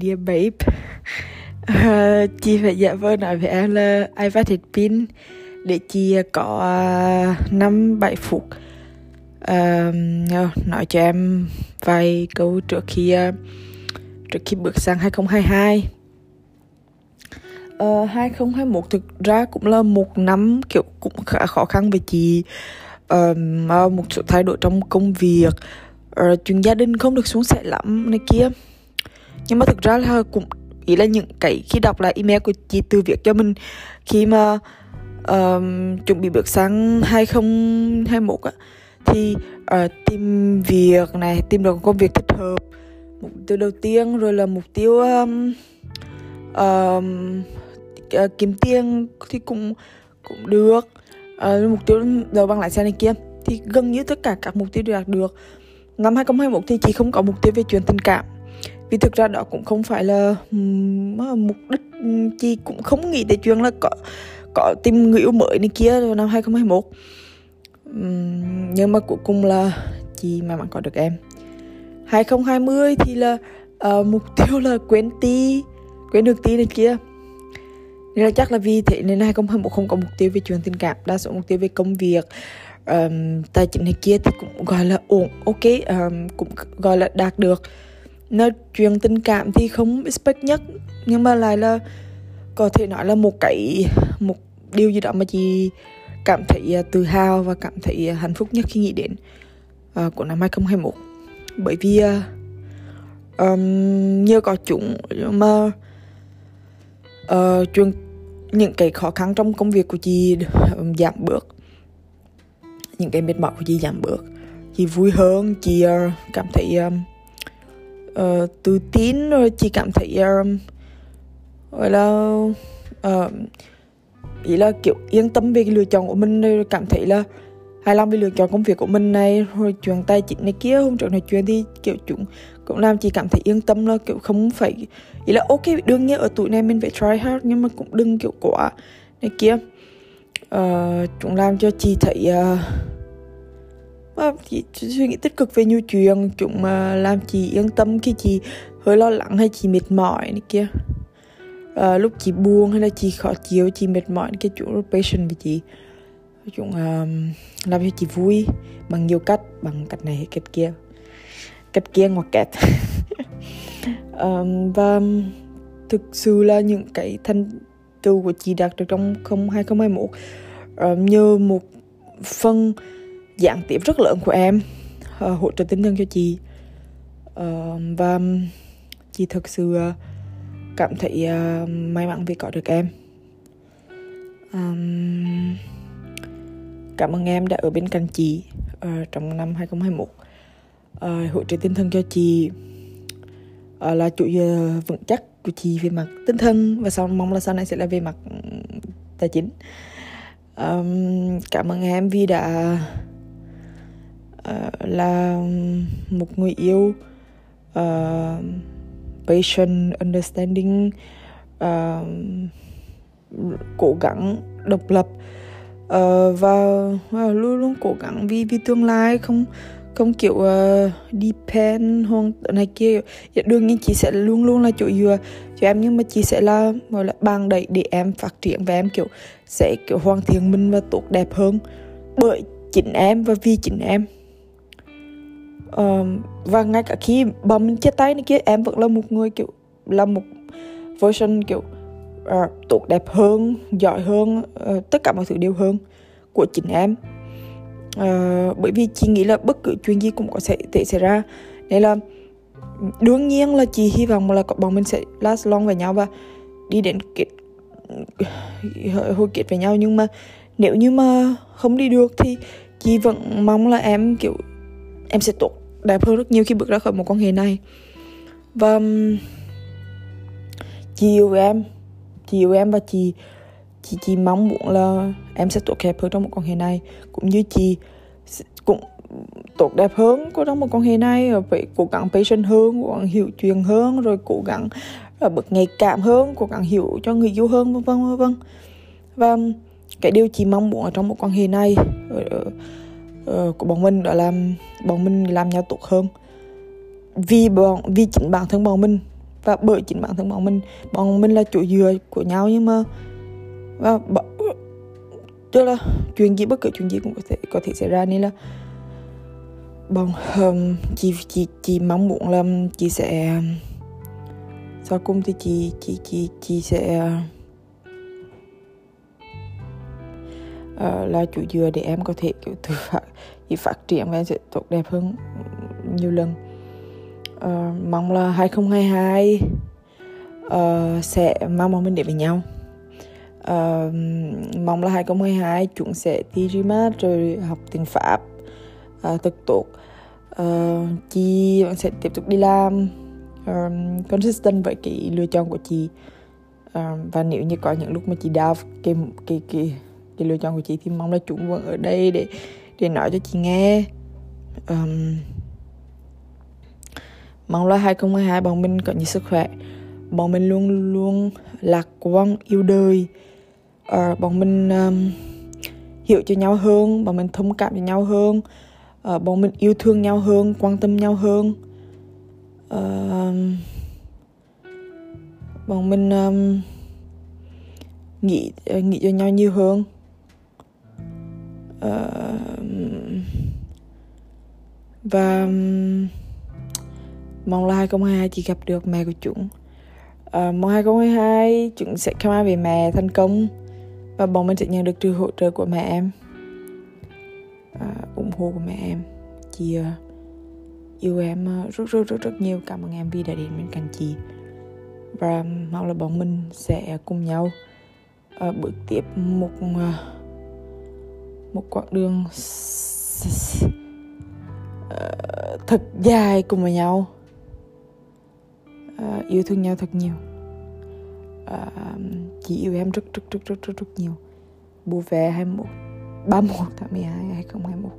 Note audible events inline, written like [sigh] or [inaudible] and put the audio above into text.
Dear babe. Uh, [laughs] Chị phải dạ vâng nói với em là I phát hết pin Để chị ờ, có uh, bảy phút. Uh, Nói cho em vài câu trước khi uh, Trước khi bước sang 2022 uh, 2021 thực ra cũng là một năm kiểu cũng khá khó khăn với chị. Uh, một số thay đổi trong công việc. Uh, chuyện gia đình không được xuống sẻ lắm này kia nhưng mà thực ra là cũng ý là những cái khi đọc lại email của chị từ việc cho mình khi mà um, chuẩn bị bước sang 2021 á thì uh, tìm việc này tìm được công việc thích hợp mục tiêu đầu tiên rồi là mục tiêu um, um, uh, kiếm tiền thì cũng cũng được. Uh, mục tiêu đầu bằng lái xe này kia thì gần như tất cả các mục tiêu đều đạt được. Năm 2021 thì chị không có mục tiêu về chuyện tình cảm vì thực ra đó cũng không phải là mục đích chị cũng không nghĩ tới chuyện là có có tìm người yêu mới này kia vào năm 2021 nhưng mà cuối cùng là chị may mắn có được em. 2020 thì là uh, mục [laughs] tiêu là quên ti quên được ti này kia. Nên là chắc là vì thế nên 2021 không có mục tiêu về chuyện tình cảm đa số mục tiêu về công việc um, tài chính này kia thì cũng gọi là ổn ok um, cũng gọi là đạt được nói chuyện tình cảm thì không expect nhất nhưng mà lại là có thể nói là một cái một điều gì đó mà chị cảm thấy à, tự hào và cảm thấy à, hạnh phúc nhất khi nghĩ đến uh, của năm 2021 bởi vì uh, um, nhờ có chúng mà uh, chuyện những cái khó khăn trong công việc của chị um, giảm bớt những cái mệt mỏi của chị giảm bớt. Chị vui hơn chị uh, cảm thấy um, Ờ, uh, tự tin rồi chị cảm thấy um, gọi là uh, ý là kiểu yên tâm về cái lựa chọn của mình rồi cảm thấy là hài lòng về lựa chọn công việc của mình này rồi chuyện tài chính này kia hôm trước nói chuyện thì kiểu chúng cũng làm chị cảm thấy yên tâm là kiểu không phải ý là ok đương nhiên ở tuổi này mình phải try hard nhưng mà cũng đừng kiểu quá này kia. Uh, chúng làm cho chị thấy uh, Vâng, chị, suy nghĩ tích cực về nhiều chuyện chúng mà làm chị yên tâm khi chị hơi lo lắng hay chị mệt mỏi này kia. À, lúc chị buồn hay là chị khó chịu chị mệt mỏi cái chủ patient với chị. Chúng uh, làm cho chị vui bằng nhiều cách bằng cách này hay cách kia. Cách kia ngoặc kẹt. [laughs] Um, và thực sự là những cái thành tựu của chị đạt được trong không 2021 um, nhờ một phần dạng tiếp rất lớn của em. Uh, hỗ trợ tinh thần cho chị. Uh, và chị thực sự uh, cảm thấy uh, may mắn vì có được em. Um, cảm ơn em đã ở bên cạnh chị uh, trong năm 2021 uh, hỗ trợ tinh thần cho chị uh, là chủ uh, vững chắc của chị về mặt tinh thần và sau mong là sau này sẽ là về mặt ừ, tài chính. Um, cảm ơn em vì đã uh, là một người yêu uh, patient understanding uh, cố gắng độc lập. Uh, và uh, luôn luôn cố gắng vì vì tương lai không không kiểu uh, depend hoặc này kia. Dạ, đương nhiên chị sẽ luôn luôn là chỗ dựa cho em nhưng mà chị sẽ là gọi là bằng đẩy để em phát triển và em kiểu sẽ kiểu hoàn thiện mình và tốt đẹp hơn bởi chính em và vì chính em và ngay cả khi bà mình chia tay này kia em vẫn là một người kiểu là một version kiểu uh, tốt đẹp hơn giỏi hơn uh, tất cả mọi thứ đều hơn của chính em. Uh, bởi vì chị nghĩ là bất cứ chuyện gì cũng có thể, thể xảy ra. Nên là đương nhiên là chị hy vọng là bọn mình sẽ last long với nhau và đi đến kết hồi kết với nhau. Nhưng mà nếu như mà không đi được thì chị vẫn mong là em kiểu em sẽ tốt đẹp hơn rất nhiều khi bước ra khỏi một quan hệ này. Và chị yêu em, chị yêu em và chị chị chị mong muốn là em sẽ tốt đẹp hơn trong một quan hệ này. Cũng như chị cũng tốt đẹp hơn của trong một quan hệ này, rồi phải cố gắng patient hơn, cố gắng hiểu chuyện hơn, rồi cố gắng là bớt nhạy cảm hơn, cố gắng hiểu cho người yêu hơn, vân vân vân vân. Và cái điều chị mong muốn ở trong một quan hệ này ờ, ờ, uh, của bọn mình đó là bọn mình làm nhau tốt hơn. Vì bọn vì chính bản thân bọn mình và bởi chính bản thân bọn mình. Bọn mình là chủ dừa của nhau nhưng mà và bọn, tức là chuyện gì bất cứ chuyện gì cũng có thể có thể xảy ra. Nên là bọn um, chị chị chị mong muốn là chị sẽ sau cùng thì chị chị chị chị sẽ uh, là chủ dừa để em có thể kiểu tự [laughs] phát phát triển và em sẽ tốt đẹp hơn nhiều lần. Uh, mong là 2022 uh, ờ, sẽ mang bọn mình đến với nhau. Uh, mong là 2022 chúng sẽ thi GMAT rồi học tiếng Pháp uh, thật tốt. Uh, chị vẫn sẽ tiếp tục đi làm um, consistent với cái lựa chọn của chị. Um, và nếu như có những lúc mà chị đau cái cái cái cái lựa chọn của chị thì mong là chúng vẫn ở đây để để nói cho chị nghe. Um, mong là 2022 bọn mình có nhiều sức khỏe. Bọn mình luôn luôn lạc quan yêu đời. Uh, bọn mình um, hiểu cho nhau hơn bọn mình thông cảm cho nhau hơn. Uh, bọn mình yêu thương nhau hơn quan tâm nhau hơn. Uh, bọn mình um, nghĩ uh, nghĩ cho nhau nhiều hơn. Ờ, và mong là 2022 chị gặp được mẹ của chúng uh, ờ, mong 2022 chúng sẽ come về mẹ thành công và bọn mình sẽ nhận được sự hỗ trợ của mẹ em. Uh, ủng hộ của mẹ em. Chị uh, yêu em uh, rất rất rất rất nhiều. Cảm ơn em vì đã đến bên cạnh chị. Và mong là bọn mình sẽ cùng nhau. Uh, bước tiếp một uh, một quãng đường thật dài cùng với nhau. Uh, yêu thương nhau thật nhiều. À, uh, chị yêu em rất rất rất rất rất rất nhiều. Bố về 21 31 tháng 12 2021